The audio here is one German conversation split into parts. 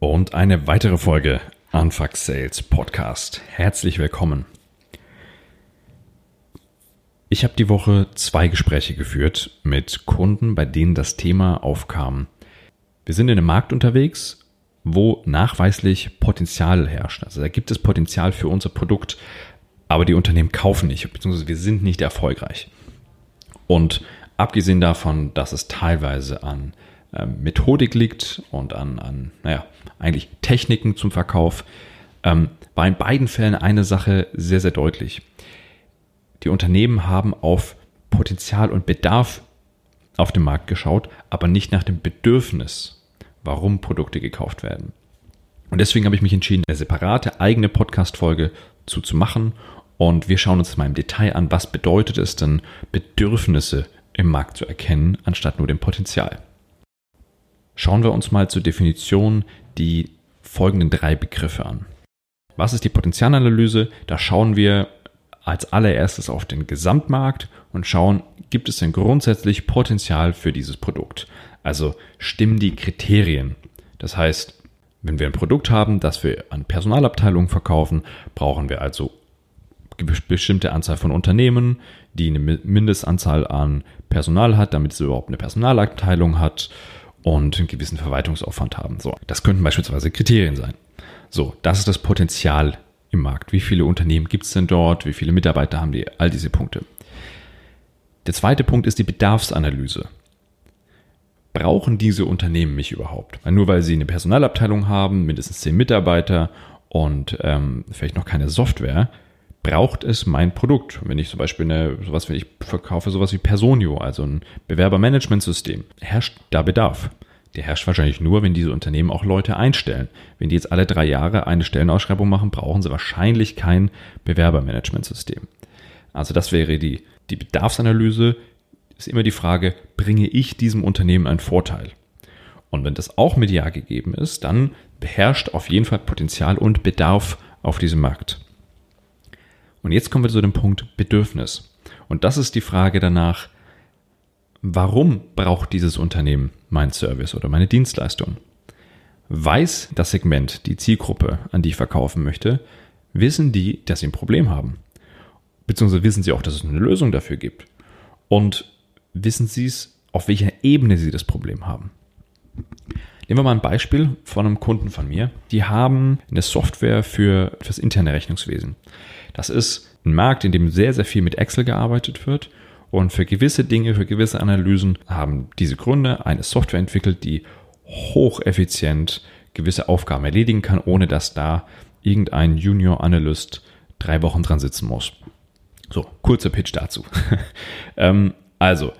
Und eine weitere Folge Anfuck Sales Podcast. Herzlich willkommen. Ich habe die Woche zwei Gespräche geführt mit Kunden, bei denen das Thema aufkam. Wir sind in einem Markt unterwegs, wo nachweislich Potenzial herrscht. Also da gibt es Potenzial für unser Produkt, aber die Unternehmen kaufen nicht, beziehungsweise wir sind nicht erfolgreich. Und abgesehen davon, dass es teilweise an Methodik liegt und an, an, naja, eigentlich Techniken zum Verkauf, ähm, war in beiden Fällen eine Sache sehr, sehr deutlich. Die Unternehmen haben auf Potenzial und Bedarf auf dem Markt geschaut, aber nicht nach dem Bedürfnis, warum Produkte gekauft werden. Und deswegen habe ich mich entschieden, eine separate eigene Podcast-Folge zu machen. Und wir schauen uns mal im Detail an, was bedeutet es denn, Bedürfnisse im Markt zu erkennen, anstatt nur dem Potenzial. Schauen wir uns mal zur Definition die folgenden drei Begriffe an. Was ist die Potenzialanalyse? Da schauen wir als allererstes auf den Gesamtmarkt und schauen, gibt es denn grundsätzlich Potenzial für dieses Produkt? Also stimmen die Kriterien. Das heißt, wenn wir ein Produkt haben, das wir an Personalabteilungen verkaufen, brauchen wir also eine bestimmte Anzahl von Unternehmen, die eine Mindestanzahl an Personal hat, damit es überhaupt eine Personalabteilung hat und einen gewissen Verwaltungsaufwand haben. So, das könnten beispielsweise Kriterien sein. So, das ist das Potenzial im Markt? Wie viele Unternehmen gibt es denn dort? Wie viele Mitarbeiter haben die? All diese Punkte. Der zweite Punkt ist die Bedarfsanalyse. Brauchen diese Unternehmen mich überhaupt? Weil nur weil sie eine Personalabteilung haben, mindestens zehn Mitarbeiter und ähm, vielleicht noch keine Software, braucht es mein Produkt. Wenn ich zum Beispiel eine, sowas, wenn ich verkaufe sowas wie Personio, also ein Bewerbermanagementsystem, herrscht da Bedarf der herrscht wahrscheinlich nur, wenn diese Unternehmen auch Leute einstellen. Wenn die jetzt alle drei Jahre eine Stellenausschreibung machen, brauchen sie wahrscheinlich kein Bewerbermanagementsystem. Also das wäre die, die Bedarfsanalyse, ist immer die Frage, bringe ich diesem Unternehmen einen Vorteil? Und wenn das auch mit Ja gegeben ist, dann beherrscht auf jeden Fall Potenzial und Bedarf auf diesem Markt. Und jetzt kommen wir zu dem Punkt Bedürfnis. Und das ist die Frage danach, warum braucht dieses Unternehmen meinen Service oder meine Dienstleistung? Weiß das Segment, die Zielgruppe, an die ich verkaufen möchte, wissen die, dass sie ein Problem haben? Beziehungsweise wissen sie auch, dass es eine Lösung dafür gibt? Und wissen sie es, auf welcher Ebene sie das Problem haben? Nehmen wir mal ein Beispiel von einem Kunden von mir. Die haben eine Software für das interne Rechnungswesen. Das ist ein Markt, in dem sehr, sehr viel mit Excel gearbeitet wird und für gewisse Dinge, für gewisse Analysen haben diese Gründe eine Software entwickelt, die hocheffizient gewisse Aufgaben erledigen kann, ohne dass da irgendein Junior Analyst drei Wochen dran sitzen muss. So, kurzer Pitch dazu. ähm, also,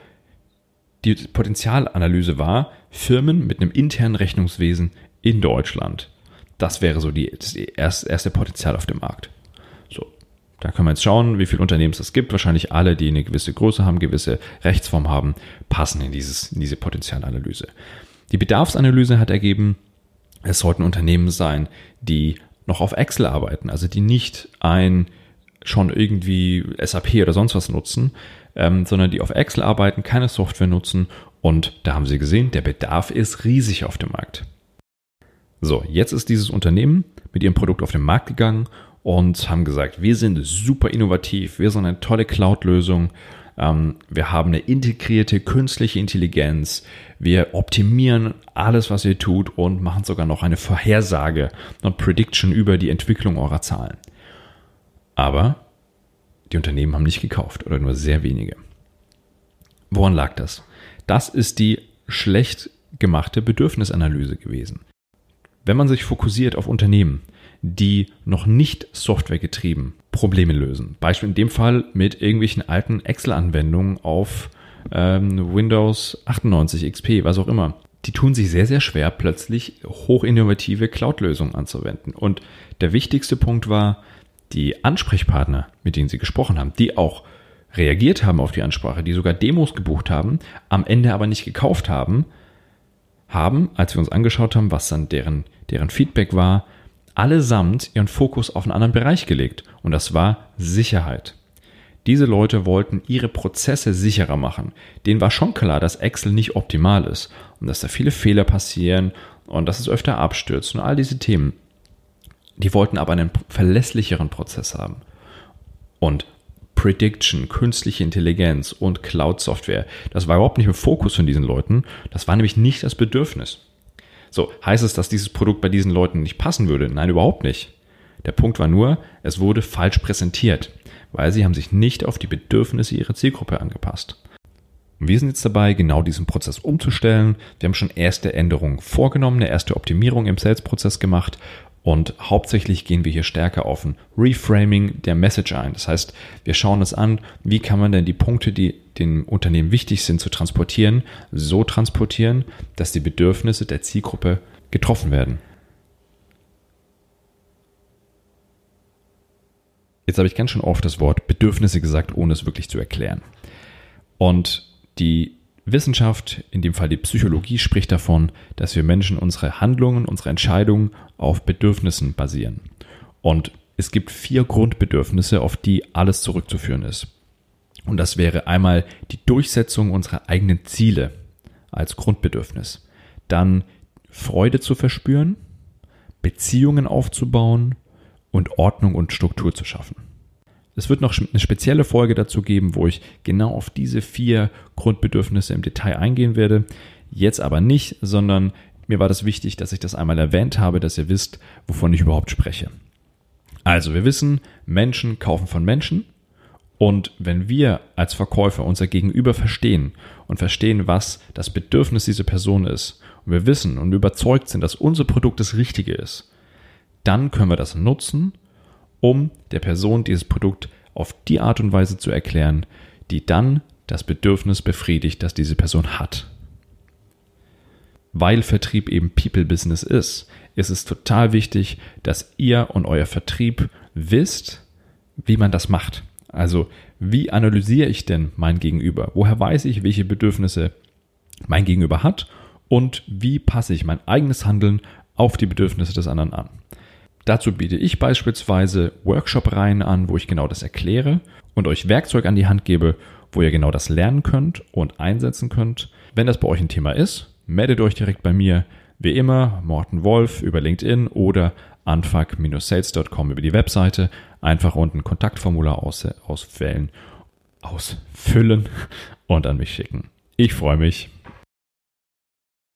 die Potenzialanalyse war Firmen mit einem internen Rechnungswesen in Deutschland. Das wäre so die, das erste Potenzial auf dem Markt. Da können wir jetzt schauen, wie viele Unternehmen es gibt. Wahrscheinlich alle, die eine gewisse Größe haben, gewisse Rechtsform haben, passen in, dieses, in diese Potenzialanalyse. Die Bedarfsanalyse hat ergeben, es sollten Unternehmen sein, die noch auf Excel arbeiten, also die nicht ein schon irgendwie SAP oder sonst was nutzen, ähm, sondern die auf Excel arbeiten, keine Software nutzen und da haben sie gesehen, der Bedarf ist riesig auf dem Markt. So, jetzt ist dieses Unternehmen mit ihrem Produkt auf den Markt gegangen und haben gesagt, wir sind super innovativ, wir sind eine tolle Cloud-Lösung, ähm, wir haben eine integrierte künstliche Intelligenz, wir optimieren alles, was ihr tut und machen sogar noch eine Vorhersage und Prediction über die Entwicklung eurer Zahlen. Aber die Unternehmen haben nicht gekauft oder nur sehr wenige. Woran lag das? Das ist die schlecht gemachte Bedürfnisanalyse gewesen. Wenn man sich fokussiert auf Unternehmen, die noch nicht softwaregetrieben Probleme lösen. Beispiel in dem Fall mit irgendwelchen alten Excel-Anwendungen auf ähm, Windows 98 XP, was auch immer. Die tun sich sehr, sehr schwer, plötzlich hochinnovative Cloud-Lösungen anzuwenden. Und der wichtigste Punkt war, die Ansprechpartner, mit denen sie gesprochen haben, die auch reagiert haben auf die Ansprache, die sogar Demos gebucht haben, am Ende aber nicht gekauft haben, haben, als wir uns angeschaut haben, was dann deren, deren Feedback war, allesamt ihren Fokus auf einen anderen Bereich gelegt und das war Sicherheit. Diese Leute wollten ihre Prozesse sicherer machen. Denen war schon klar, dass Excel nicht optimal ist und dass da viele Fehler passieren und dass es öfter abstürzt und all diese Themen. Die wollten aber einen verlässlicheren Prozess haben. Und Prediction, künstliche Intelligenz und Cloud-Software, das war überhaupt nicht im Fokus von diesen Leuten. Das war nämlich nicht das Bedürfnis. So, heißt es, dass dieses Produkt bei diesen Leuten nicht passen würde? Nein, überhaupt nicht. Der Punkt war nur, es wurde falsch präsentiert, weil sie haben sich nicht auf die Bedürfnisse ihrer Zielgruppe angepasst. Wir sind jetzt dabei, genau diesen Prozess umzustellen. Wir haben schon erste Änderungen vorgenommen, eine erste Optimierung im Sales-Prozess gemacht und hauptsächlich gehen wir hier stärker auf ein Reframing der Message ein. Das heißt, wir schauen uns an, wie kann man denn die Punkte, die dem Unternehmen wichtig sind zu transportieren, so transportieren, dass die Bedürfnisse der Zielgruppe getroffen werden. Jetzt habe ich ganz schön oft das Wort Bedürfnisse gesagt, ohne es wirklich zu erklären. Und die Wissenschaft, in dem Fall die Psychologie, spricht davon, dass wir Menschen unsere Handlungen, unsere Entscheidungen auf Bedürfnissen basieren. Und es gibt vier Grundbedürfnisse, auf die alles zurückzuführen ist. Und das wäre einmal die Durchsetzung unserer eigenen Ziele als Grundbedürfnis. Dann Freude zu verspüren, Beziehungen aufzubauen und Ordnung und Struktur zu schaffen. Es wird noch eine spezielle Folge dazu geben, wo ich genau auf diese vier Grundbedürfnisse im Detail eingehen werde. Jetzt aber nicht, sondern mir war das wichtig, dass ich das einmal erwähnt habe, dass ihr wisst, wovon ich überhaupt spreche. Also, wir wissen, Menschen kaufen von Menschen. Und wenn wir als Verkäufer unser Gegenüber verstehen und verstehen, was das Bedürfnis dieser Person ist, und wir wissen und überzeugt sind, dass unser Produkt das Richtige ist, dann können wir das nutzen um der Person dieses Produkt auf die Art und Weise zu erklären, die dann das Bedürfnis befriedigt, das diese Person hat. Weil Vertrieb eben People-Business ist, ist es total wichtig, dass ihr und euer Vertrieb wisst, wie man das macht. Also, wie analysiere ich denn mein Gegenüber? Woher weiß ich, welche Bedürfnisse mein Gegenüber hat? Und wie passe ich mein eigenes Handeln auf die Bedürfnisse des anderen an? Dazu biete ich beispielsweise Workshop-Reihen an, wo ich genau das erkläre und euch Werkzeug an die Hand gebe, wo ihr genau das lernen könnt und einsetzen könnt. Wenn das bei euch ein Thema ist, meldet euch direkt bei mir. Wie immer, Morten Wolf über LinkedIn oder anfuck-sales.com über die Webseite. Einfach unten Kontaktformular aus, auswählen, ausfüllen und an mich schicken. Ich freue mich.